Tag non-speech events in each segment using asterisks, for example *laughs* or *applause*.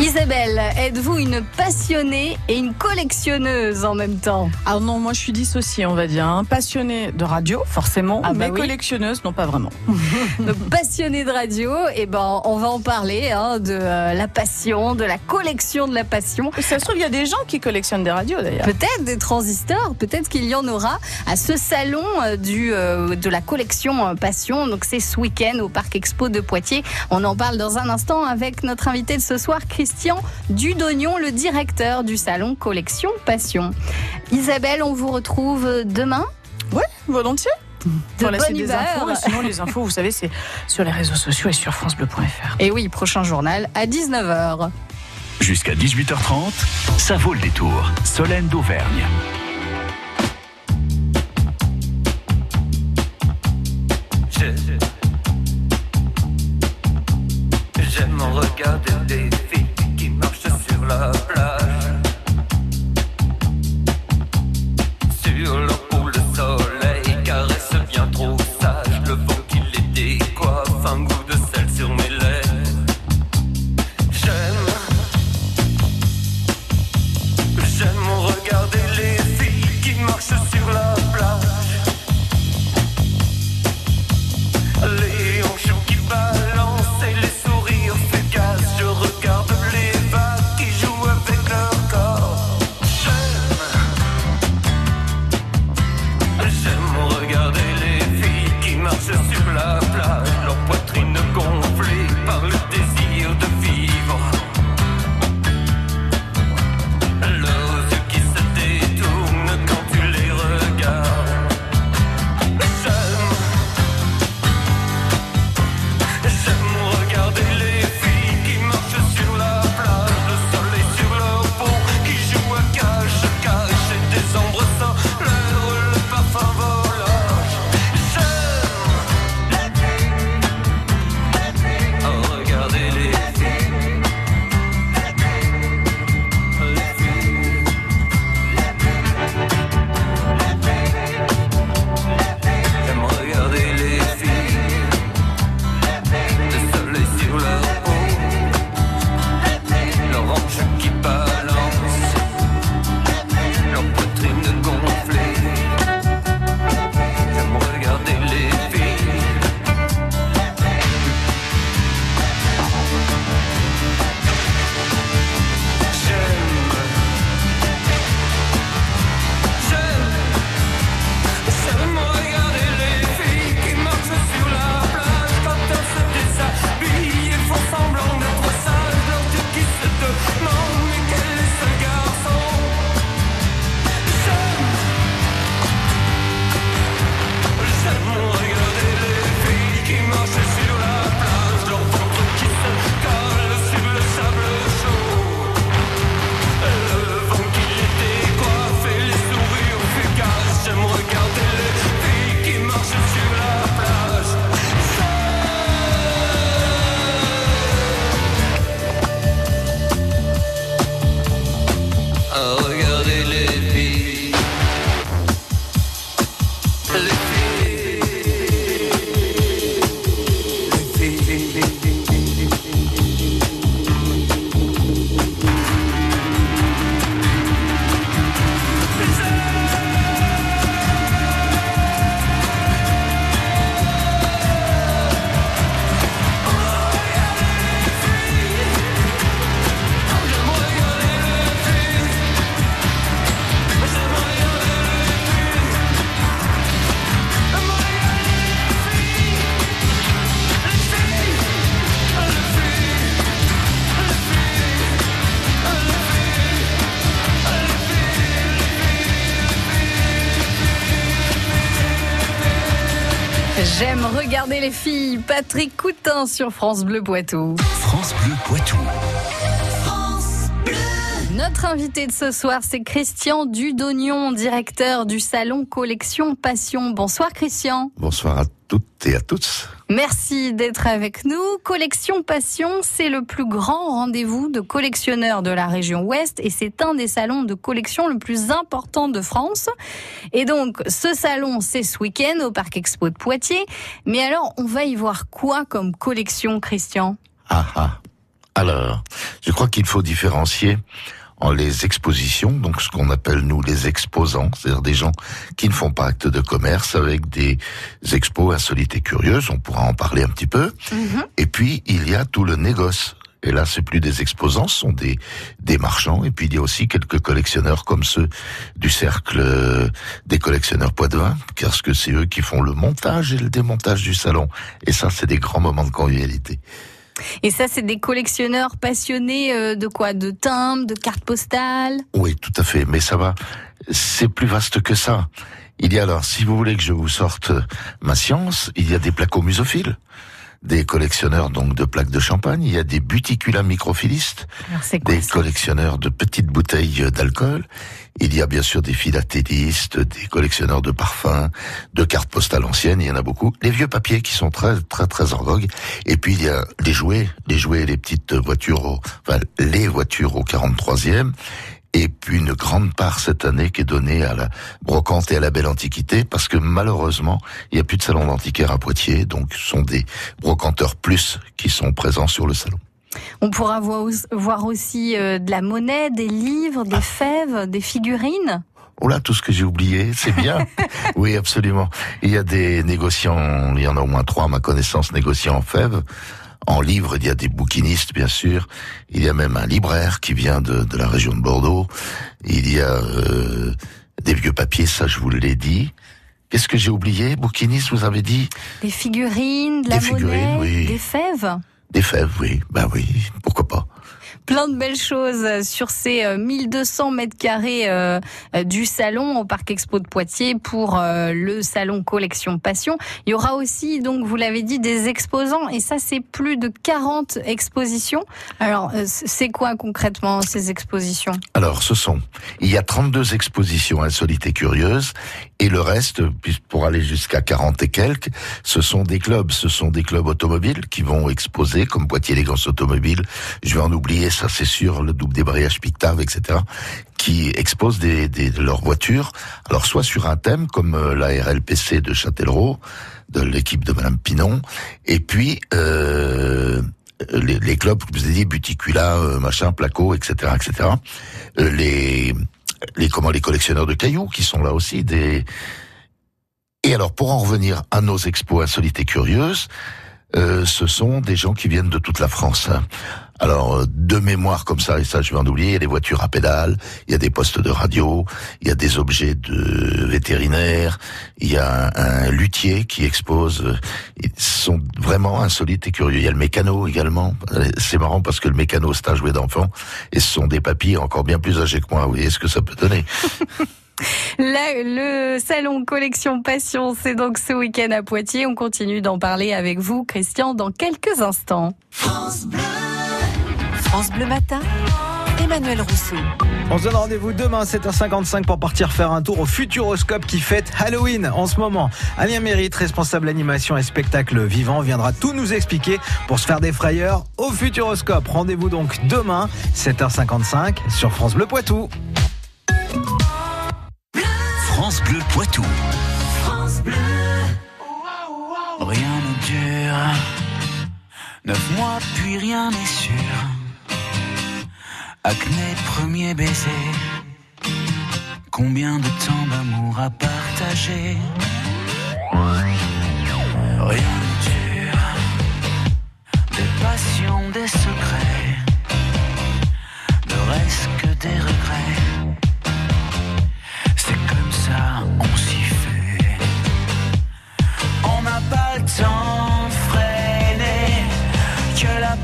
Isabelle, êtes-vous une passionnée et une collectionneuse en même temps Ah non, moi je suis dissociée, on va dire. Hein. Passionnée de radio, forcément, Ah bah mais oui. collectionneuse, non pas vraiment. *laughs* Donc, passionnée de radio, et ben on va en parler hein, de euh, la passion, de la collection de la passion. Et ça se trouve, il y a des gens qui collectionnent des radios d'ailleurs. Peut-être des transistors, peut-être qu'il y en aura à ce salon euh, du, euh, de la collection Passion. Donc c'est ce week-end au Parc Expo de Poitiers. On en parle dans un instant avec notre invité de ce soir, Christian Dudognon, le directeur du salon Collection Passion. Isabelle, on vous retrouve demain Ouais, volontiers. de Voilà, c'est bonne des infos. Et sinon, les infos, vous savez, c'est sur les réseaux sociaux et sur FranceBleu.fr. Et oui, prochain journal à 19h. Jusqu'à 18h30, ça vaut le détour. Solène d'Auvergne. Je- J'aime regarder des les filles. Patrick Coutin sur France Bleu Poitou. France Bleu Poitou. Notre invité de ce soir, c'est Christian Dudognon, directeur du salon Collection Passion. Bonsoir Christian. Bonsoir à toutes et à tous. Merci d'être avec nous. Collection Passion, c'est le plus grand rendez-vous de collectionneurs de la région Ouest et c'est un des salons de collection le plus important de France. Et donc, ce salon, c'est ce week-end au Parc Expo de Poitiers. Mais alors, on va y voir quoi comme collection, Christian? Ah ah. Alors, je crois qu'il faut différencier en les expositions, donc ce qu'on appelle nous les exposants, c'est-à-dire des gens qui ne font pas acte de commerce avec des expos insolites et curieuses, on pourra en parler un petit peu. Et puis il y a tout le négoce. Et là, c'est plus des exposants, ce sont des des marchands. Et puis il y a aussi quelques collectionneurs comme ceux du cercle euh, des collectionneurs Poitevin, parce que c'est eux qui font le montage et le démontage du salon. Et ça, c'est des grands moments de convivialité. Et ça, c'est des collectionneurs passionnés euh, de quoi? De timbres, de cartes postales? Oui, tout à fait, mais ça va. C'est plus vaste que ça. Il y a alors, si vous voulez que je vous sorte ma science, il y a des plaques musophiles, des collectionneurs donc de plaques de champagne, il y a des buticulas microphilistes, des collectionneurs de petites bouteilles d'alcool. Il y a bien sûr des philatélistes, des collectionneurs de parfums, de cartes postales anciennes, il y en a beaucoup. Les vieux papiers qui sont très très très en vogue. Et puis il y a les jouets, les jouets, et les petites voitures, au, enfin les voitures au 43e. Et puis une grande part cette année qui est donnée à la brocante et à la belle antiquité, parce que malheureusement, il n'y a plus de salon d'antiquaire à Poitiers, donc ce sont des brocanteurs plus qui sont présents sur le salon. On pourra voir, aussi euh, de la monnaie, des livres, des fèves, des figurines. Oh là, tout ce que j'ai oublié, c'est bien. *laughs* oui, absolument. Il y a des négociants, il y en a au moins trois à ma connaissance, négociants en fèves. En livres, il y a des bouquinistes, bien sûr. Il y a même un libraire qui vient de, de la région de Bordeaux. Il y a euh, des vieux papiers, ça je vous l'ai dit. Qu'est-ce que j'ai oublié? Bouquiniste, vous avez dit? Des figurines, de la Des figurines, oui. des fèves. Des fèves, oui. Ben oui, pourquoi pas. Plein de belles choses sur ces euh, 1200 mètres carrés euh, euh, du salon au Parc Expo de Poitiers pour euh, le salon Collection Passion. Il y aura aussi, donc vous l'avez dit, des exposants et ça c'est plus de 40 expositions. Alors euh, c'est quoi concrètement ces expositions? Alors, ce sont, il y a 32 expositions insolites et curieuses, et le reste, pour aller jusqu'à 40 et quelques, ce sont des clubs, ce sont des clubs automobiles qui vont exposer, comme Poitiers Élégance Automobile, je vais en oublier, ça c'est sûr, le double débrayage Pictave, etc., qui exposent des, des, de leurs voitures, alors soit sur un thème, comme euh, la RLPC de Châtellerault, de l'équipe de Madame Pinon, et puis... Euh, les, les clubs, je vous ai dit, Buticula, euh, machin, Placo, etc., etc. Euh, les, les comment les collectionneurs de cailloux qui sont là aussi des. Et alors pour en revenir à nos expos insolites et curieuses, euh, ce sont des gens qui viennent de toute la France. Alors euh, de mémoire comme ça et ça je vais en oublier, il y a des voitures à pédales, il y a des postes de radio, il y a des objets de vétérinaires, il y a un, luthier qui expose. euh, Ils sont vraiment insolites et curieux. Il y a le mécano également. C'est marrant parce que le mécano c'est un jouet d'enfant et ce sont des papilles encore bien plus âgés que moi. Vous voyez ce que ça peut donner. *laughs* Là, le salon Collection Passion, c'est donc ce week-end à Poitiers. On continue d'en parler avec vous, Christian, dans quelques instants. France Bleu Matin, Emmanuel Rousseau. On se donne rendez-vous demain à 7h55 pour partir faire un tour au Futuroscope qui fête Halloween en ce moment. Alien Mérite, responsable animation et spectacle vivant, viendra tout nous expliquer pour se faire des frayeurs au Futuroscope. Rendez-vous donc demain, 7h55 sur France Bleu Poitou. France Bleu Poitou. Rien ne dure. Neuf mois, puis rien n'est sûr. Acné, premier baiser. Combien de temps d'amour à partager? Rien ne dure. Des passions, des secrets. Ne reste que des regrets. On s'y fait. On n'a pas le temps de freiner Que la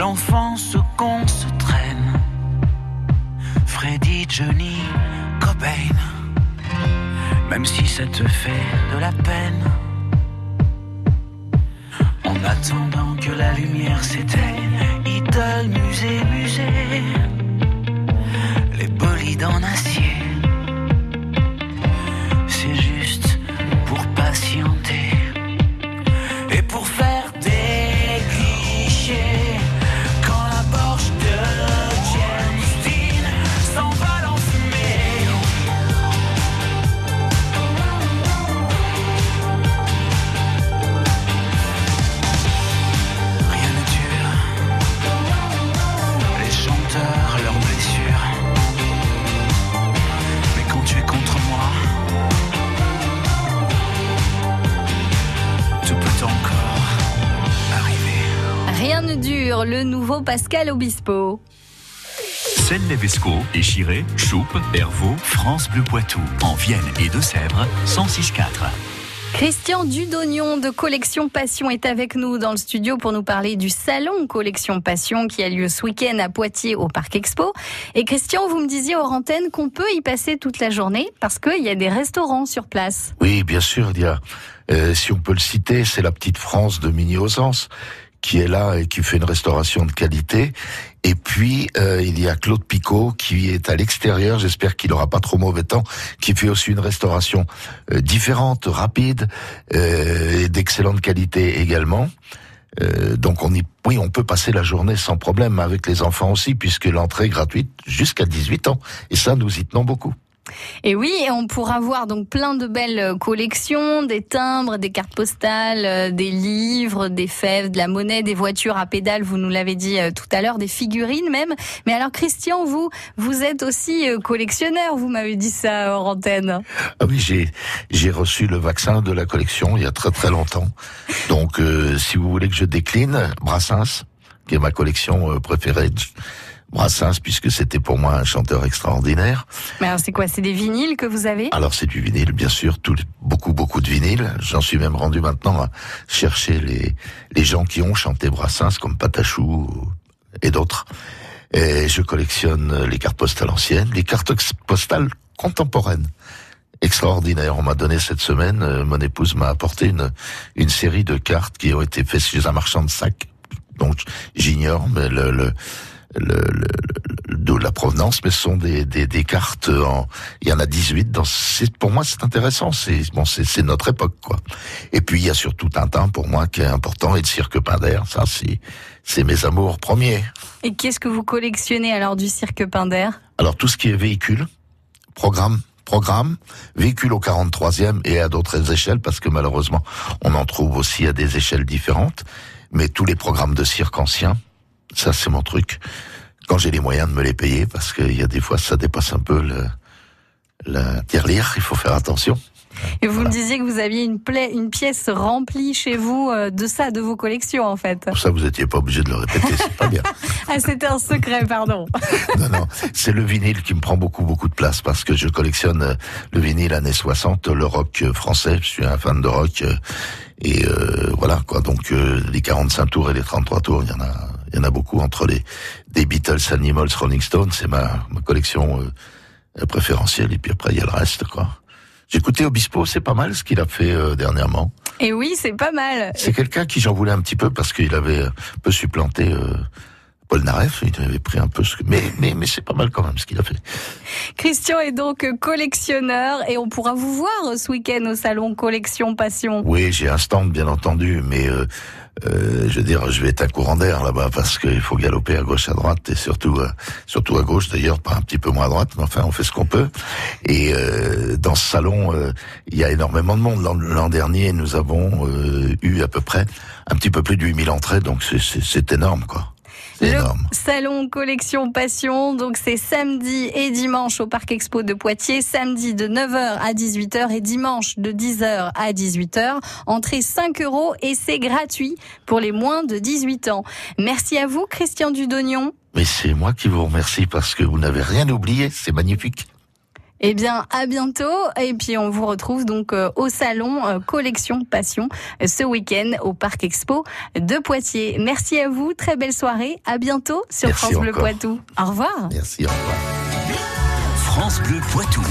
l'enfance qu'on se traîne. Freddy, Johnny, Cobain, même si ça te fait de la peine. En attendant que la lumière s'éteigne, idole, musée, musée, les bolides en acier. Pascal Obispo. Celle-Levesco, Échiré, Choupe, Hervaux, France Bleu Poitou, en Vienne et Deux-Sèvres, 106.4. Christian Dudognon de Collection Passion est avec nous dans le studio pour nous parler du salon Collection Passion qui a lieu ce week-end à Poitiers au Parc Expo. Et Christian, vous me disiez hors antenne qu'on peut y passer toute la journée parce qu'il y a des restaurants sur place. Oui, bien sûr, il y a, euh, si on peut le citer, c'est la petite France de Mini Ausence qui est là et qui fait une restauration de qualité. Et puis, euh, il y a Claude Picot qui est à l'extérieur, j'espère qu'il n'aura pas trop mauvais temps, qui fait aussi une restauration euh, différente, rapide, euh, et d'excellente qualité également. Euh, donc on y, oui, on peut passer la journée sans problème avec les enfants aussi, puisque l'entrée est gratuite jusqu'à 18 ans. Et ça, nous y tenons beaucoup. Et oui, on pourra voir donc plein de belles collections, des timbres, des cartes postales, euh, des livres, des fèves, de la monnaie, des voitures à pédales, vous nous l'avez dit euh, tout à l'heure, des figurines même. Mais alors Christian, vous, vous êtes aussi euh, collectionneur, vous m'avez dit ça hors antenne. Ah oui, j'ai j'ai reçu le vaccin de la collection il y a très très longtemps. Donc, si vous voulez que je décline, Brassens, qui est ma collection préférée, Brassens, puisque c'était pour moi un chanteur extraordinaire. Mais alors c'est quoi? C'est des vinyles que vous avez? Alors c'est du vinyle, bien sûr, tout, beaucoup beaucoup de vinyle. J'en suis même rendu maintenant à chercher les les gens qui ont chanté Brassens, comme Patachou et d'autres. Et je collectionne les cartes postales anciennes, les cartes postales contemporaines extraordinaire. On m'a donné cette semaine, euh, mon épouse m'a apporté une, une série de cartes qui ont été faites chez un marchand de sacs. Donc j'ignore mais le, le, le, le- de la provenance, mais ce sont des, des, des cartes en, il y en a 18 dans, c'est, pour moi c'est intéressant, c'est, bon, c'est, c'est notre époque, quoi. Et puis il y a surtout Tintin pour moi qui est important et le cirque Pinder, ça c'est, c'est mes amours premiers. Et qu'est-ce que vous collectionnez alors du cirque Pinder Alors tout ce qui est véhicule, programme, programme, véhicule au 43e et à d'autres échelles, parce que malheureusement, on en trouve aussi à des échelles différentes. Mais tous les programmes de cirque anciens, ça c'est mon truc. Quand j'ai les moyens de me les payer, parce qu'il y a des fois ça dépasse un peu le, la tirelire, il faut faire attention. Et vous me disiez que vous aviez une, pla- une pièce remplie chez vous euh, de ça, de vos collections en fait. Pour ça, vous étiez pas obligé de le répéter, c'est pas bien. *laughs* Ah, c'était un secret, pardon. *laughs* Non, non, c'est le vinyle qui me prend beaucoup, beaucoup de place parce que je collectionne euh, le vinyle années 60, le rock euh, français. Je suis un fan de rock euh, et euh, voilà quoi. Donc euh, les 45 tours et les 33 tours, il y en a, il y en a beaucoup entre les des Beatles, Animals, Rolling Stones. C'est ma, ma collection euh, préférentielle. Et puis après, il y a le reste quoi. J'ai écouté Obispo, c'est pas mal ce qu'il a fait euh, dernièrement. Et oui, c'est pas mal. C'est quelqu'un qui j'en voulais un petit peu parce qu'il avait un peu supplanté euh, Paul Naref. Il avait pris un peu ce que... Mais, mais, mais c'est pas mal quand même ce qu'il a fait. Christian est donc collectionneur et on pourra vous voir ce week-end au salon Collection Passion. Oui, j'ai un stand bien entendu, mais euh, euh, je veux dire, je vais être un courant d'air là-bas parce qu'il faut galoper à gauche, à droite et surtout, euh, surtout à gauche d'ailleurs, pas un petit peu moins à droite, mais enfin on fait ce qu'on peut. Et euh, dans ce salon, euh, il y a énormément de monde. L'an- dernier, nous avons euh, eu à peu près un petit peu plus de 8000 entrées, donc c'est énorme quoi. C'est Le énorme. salon Collection Passion, donc c'est samedi et dimanche au Parc Expo de Poitiers, samedi de 9h à 18h et dimanche de 10h à 18h. Entrée 5 euros et c'est gratuit pour les moins de 18 ans. Merci à vous, Christian Dudognon. Mais c'est moi qui vous remercie parce que vous n'avez rien oublié, c'est magnifique. Eh bien, à bientôt. Et puis, on vous retrouve donc euh, au salon euh, Collection Passion euh, ce week-end au Parc Expo de Poitiers. Merci à vous. Très belle soirée. À bientôt sur Merci France Bleu. Poitou. Au revoir. Merci, au revoir. France Bleu Poitou.